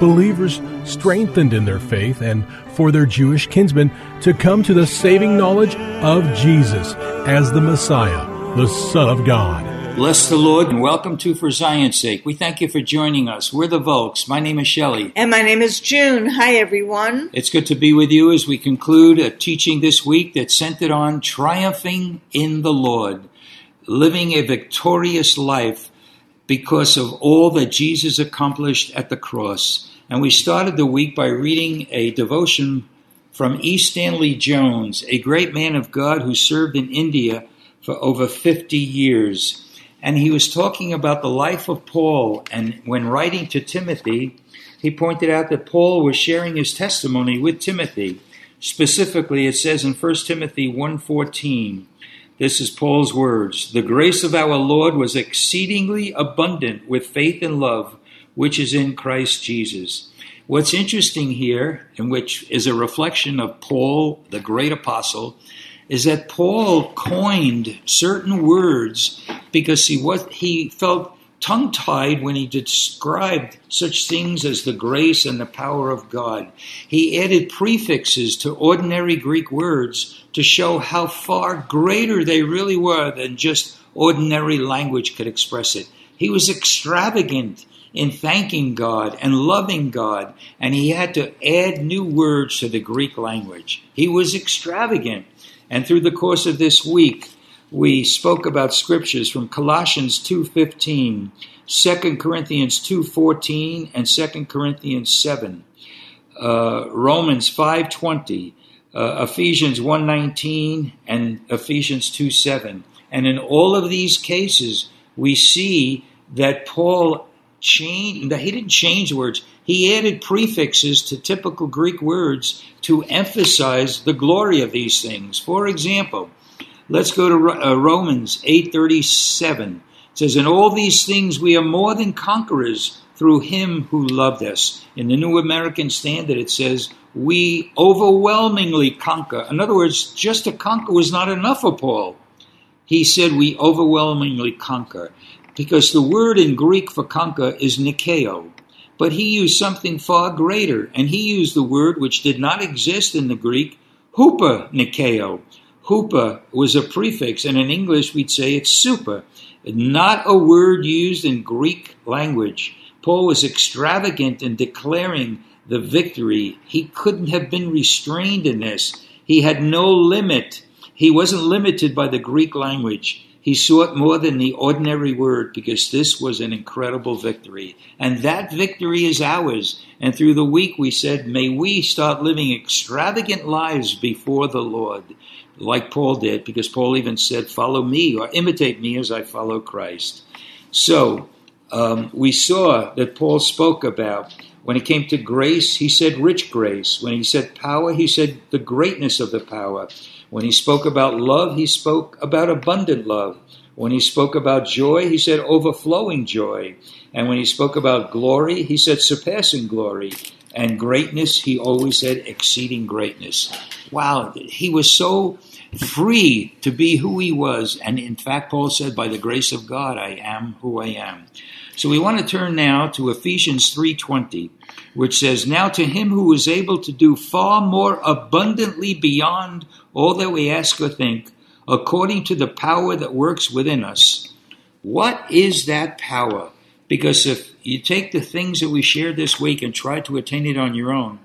Believers strengthened in their faith and for their Jewish kinsmen to come to the saving knowledge of Jesus as the Messiah, the Son of God. Bless the Lord and welcome to For Zion's Sake. We thank you for joining us. We're the Volks. My name is Shelley. And my name is June. Hi, everyone. It's good to be with you as we conclude a teaching this week that's centered on triumphing in the Lord, living a victorious life because of all that Jesus accomplished at the cross. And we started the week by reading a devotion from E. Stanley Jones, a great man of God who served in India for over 50 years. And he was talking about the life of Paul. And when writing to Timothy, he pointed out that Paul was sharing his testimony with Timothy. Specifically, it says in 1 Timothy 1:14, this is Paul's words. The grace of our Lord was exceedingly abundant with faith and love, which is in Christ Jesus. What's interesting here, and which is a reflection of Paul, the great apostle, is that Paul coined certain words because he was he felt tongue tied when he described such things as the grace and the power of God. He added prefixes to ordinary Greek words to show how far greater they really were than just ordinary language could express it. He was extravagant in thanking God and loving God, and he had to add new words to the Greek language. He was extravagant. And through the course of this week, we spoke about scriptures from Colossians 2:15, 2 Corinthians 2:14 and 2 Corinthians 7. Uh, Romans 5:20, uh, Ephesians 1:19 and Ephesians 2:7. And in all of these cases, we see that Paul changed that he didn't change words. He added prefixes to typical Greek words to emphasize the glory of these things. For example, Let's go to uh, Romans 8:37. It says, "In all these things we are more than conquerors through him who loved us." In the New American Standard it says, "We overwhelmingly conquer." In other words, just to conquer was not enough for Paul. He said, "We overwhelmingly conquer." Because the word in Greek for conquer is nikeo. But he used something far greater, and he used the word which did not exist in the Greek, huper nikeo, Hupa was a prefix, and in English we'd say it's super, not a word used in Greek language. Paul was extravagant in declaring the victory. He couldn't have been restrained in this. He had no limit. He wasn't limited by the Greek language. He sought more than the ordinary word because this was an incredible victory. And that victory is ours. And through the week we said, may we start living extravagant lives before the Lord like Paul did, because Paul even said, Follow me or imitate me as I follow Christ. So um, we saw that Paul spoke about when it came to grace, he said rich grace. When he said power, he said the greatness of the power. When he spoke about love, he spoke about abundant love. When he spoke about joy, he said overflowing joy. And when he spoke about glory, he said surpassing glory. And greatness, he always said exceeding greatness. Wow, he was so free to be who he was. And in fact, Paul said, by the grace of God, I am who I am. So we want to turn now to Ephesians 3:20, which says, "Now to him who is able to do far more abundantly beyond all that we ask or think, according to the power that works within us." What is that power? Because if you take the things that we shared this week and try to attain it on your own,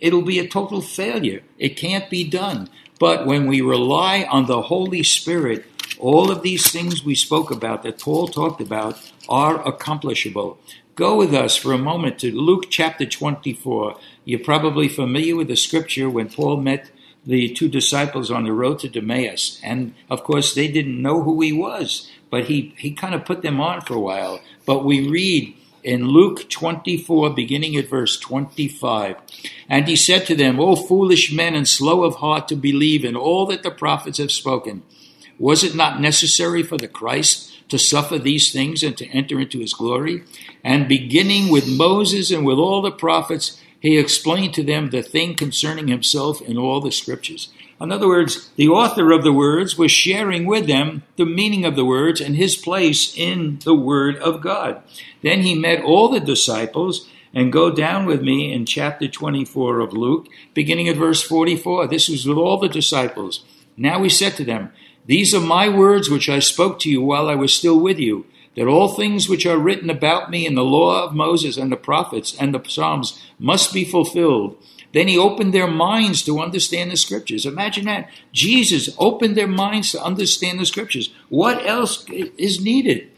it'll be a total failure. It can't be done. But when we rely on the Holy Spirit, all of these things we spoke about that Paul talked about are accomplishable. Go with us for a moment to Luke chapter 24. You're probably familiar with the scripture when Paul met the two disciples on the road to Emmaus. And of course, they didn't know who he was, but he, he kind of put them on for a while. But we read in Luke 24, beginning at verse 25. And he said to them, O foolish men and slow of heart to believe in all that the prophets have spoken. Was it not necessary for the Christ to suffer these things and to enter into his glory? And beginning with Moses and with all the prophets, he explained to them the thing concerning himself in all the scriptures. In other words, the author of the words was sharing with them the meaning of the words and his place in the Word of God. Then he met all the disciples and go down with me in chapter 24 of Luke, beginning at verse 44. This was with all the disciples. Now he said to them, These are my words which I spoke to you while I was still with you, that all things which are written about me in the law of Moses and the prophets and the Psalms must be fulfilled. Then he opened their minds to understand the scriptures. Imagine that. Jesus opened their minds to understand the scriptures. What else is needed?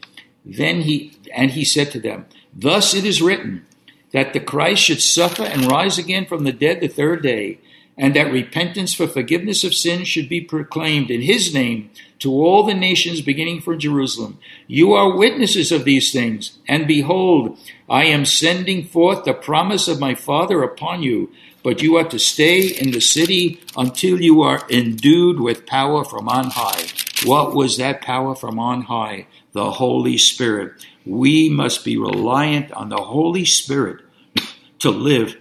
Then he, and he said to them, Thus it is written, that the Christ should suffer and rise again from the dead the third day, and that repentance for forgiveness of sins should be proclaimed in his name to all the nations beginning from Jerusalem. You are witnesses of these things, and behold, I am sending forth the promise of my Father upon you but you are to stay in the city until you are endued with power from on high. What was that power from on high? The Holy Spirit. We must be reliant on the Holy Spirit to live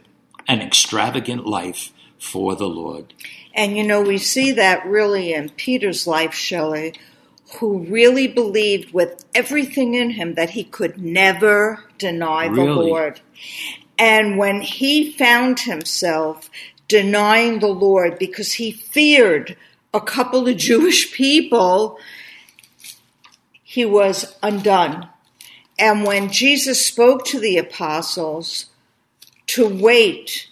an extravagant life for the Lord. And you know, we see that really in Peter's life, Shelley, who really believed with everything in him that he could never deny the Lord. And when he found himself denying the Lord because he feared a couple of Jewish people, he was undone. And when Jesus spoke to the apostles to wait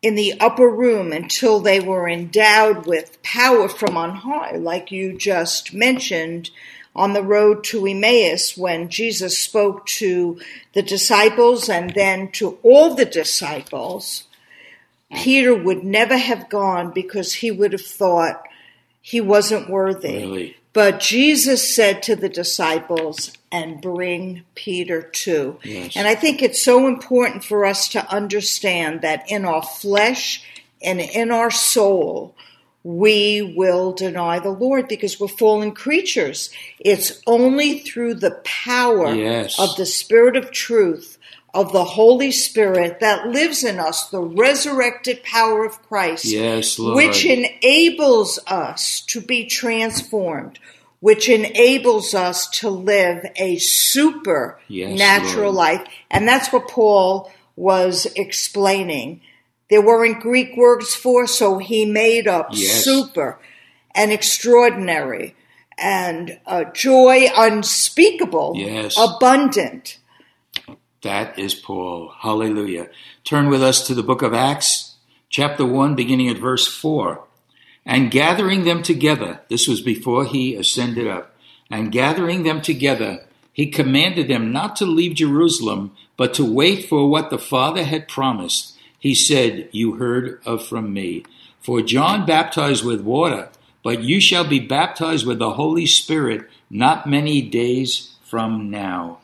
in the upper room until they were endowed with power from on high, like you just mentioned on the road to Emmaus when Jesus spoke to the disciples and then to all the disciples. Peter would never have gone because he would have thought he wasn't worthy. Really? But Jesus said to the disciples, and bring Peter too. Yes. And I think it's so important for us to understand that in our flesh and in our soul, we will deny the Lord because we're fallen creatures. It's only through the power Yes. of the Spirit of truth, of the Holy Spirit that lives in us, the resurrected power of Christ, Yes, which enables us to be transformed, which enables us to live a supernatural Lord. life. And that's what Paul was explaining. There weren't Greek words for, so he made up Yes. super and extraordinary and uh, joy unspeakable, Yes. abundant. That is Paul. Hallelujah. Turn with us to the book of Acts, chapter 1, beginning at verse 4. And gathering them together, this was before he ascended up, and gathering them together, he commanded them not to leave Jerusalem, but to wait for what the Father had promised. He said, You heard of from me. For John baptized with water, but you shall be baptized with the Holy Spirit not many days from now.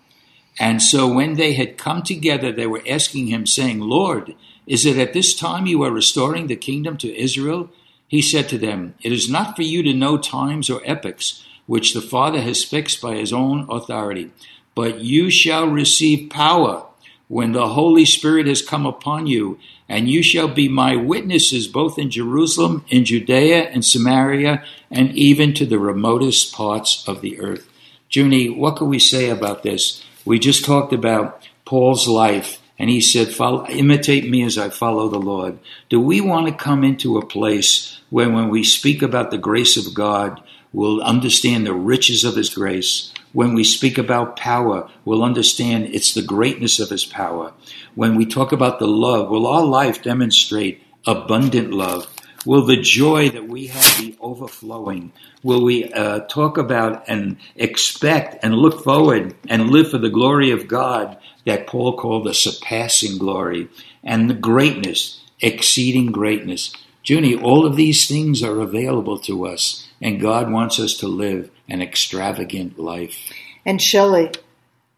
And so when they had come together, they were asking him, saying, Lord, is it at this time you are restoring the kingdom to Israel? He said to them, It is not for you to know times or epochs which the Father has fixed by his own authority, but you shall receive power when the Holy Spirit has come upon you, and you shall be my witnesses both in Jerusalem, in Judea, and Samaria, and even to the remotest parts of the earth. Junie, what can we say about this? We just talked about Paul's life, and he said, follow, Imitate me as I follow the Lord. Do we want to come into a place where, when we speak about the grace of God, we'll understand the riches of his grace? When we speak about power, we'll understand it's the greatness of his power. When we talk about the love, will our life demonstrate abundant love? Will the joy that we have be overflowing? Will we uh, talk about and expect and look forward and live for the glory of God that Paul called the surpassing glory and the greatness, exceeding greatness? Junie, all of these things are available to us, and God wants us to live an extravagant life. And Shelley,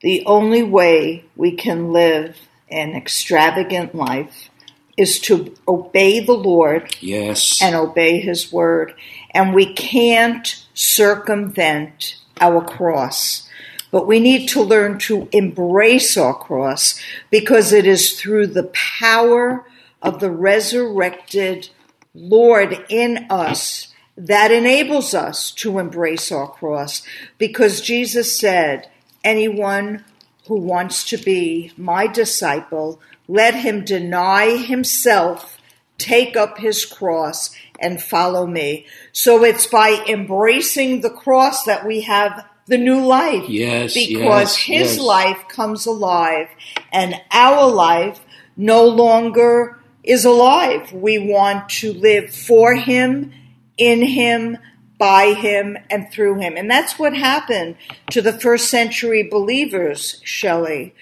the only way we can live an extravagant life is to obey the Lord Yes. and obey His word. And we can't circumvent our cross. But we need to learn to embrace our cross because it is through the power of the resurrected Lord in us that enables us to embrace our cross. Because Jesus said, Anyone who wants to be my disciple, let him deny himself, take up his cross, and follow me. So it's by embracing the cross that we have the new life. Yes, Because yes, his yes. life comes alive and our life no longer is alive. We want to live for him, in him, by him, and through him. And that's what happened to the first century believers, Shelley.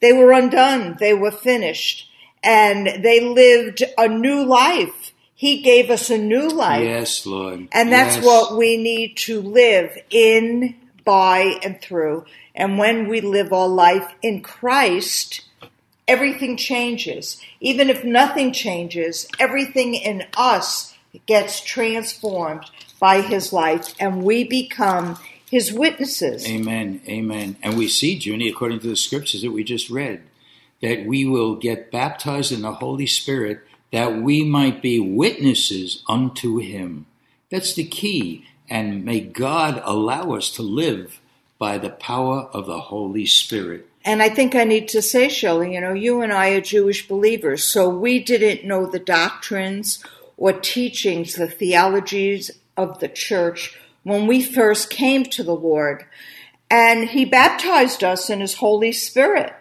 They were undone, they were finished, and they lived a new life. He gave us a new life. Yes, Lord. And that's Yes. what we need to live in, by, and through. And when we live our life in Christ, everything changes. Even if nothing changes, everything in us gets transformed by his life, and we become his witnesses. Amen. Amen. And we see, Junie, according to the scriptures that we just read, that we will get baptized in the Holy Spirit that we might be witnesses unto him. That's the key. And may God allow us to live by the power of the Holy Spirit. And I think I need to say, Shelley, you know, you and I are Jewish believers, so we didn't know the doctrines or teachings, the theologies of the church when we first came to the Lord. And He baptized us in His Holy Spirit.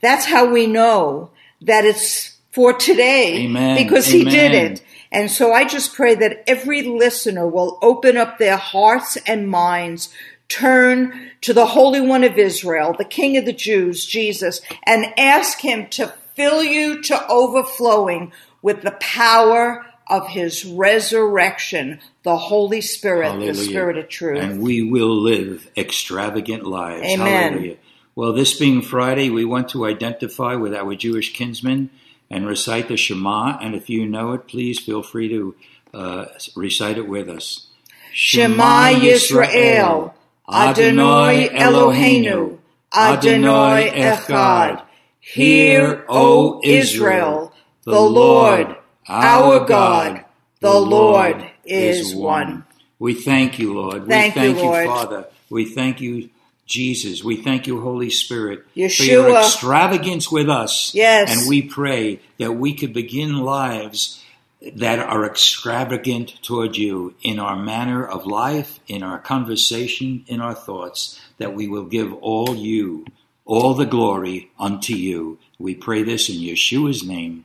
That's how we know that it's for today Amen. because He did it. And so I just pray that every listener will open up their hearts and minds, turn to the Holy One of Israel, the King of the Jews, Jesus, and ask Him to fill you to overflowing with the power of His resurrection, the Holy Spirit, the Spirit of truth. And we will live extravagant lives. Amen. Hallelujah. Well, this being Friday, we want to identify with our Jewish kinsmen and recite the Shema. And if you know it, please feel free to uh, recite it with us. Shema Yisrael, Adonai Eloheinu, Adonai Echad. Hear, O Israel, the Lord, our God, the Lord is one. We thank you, Lord. Thank we you, thank you, Lord. Father. We thank you, Jesus. We thank you, Holy Spirit, for Yeshua. your extravagance with us. Yes. And we pray that we could begin lives that are extravagant toward you in our manner of life, in our conversation, in our thoughts, that we will give all you, all the glory unto you. We pray this in Yeshua's name.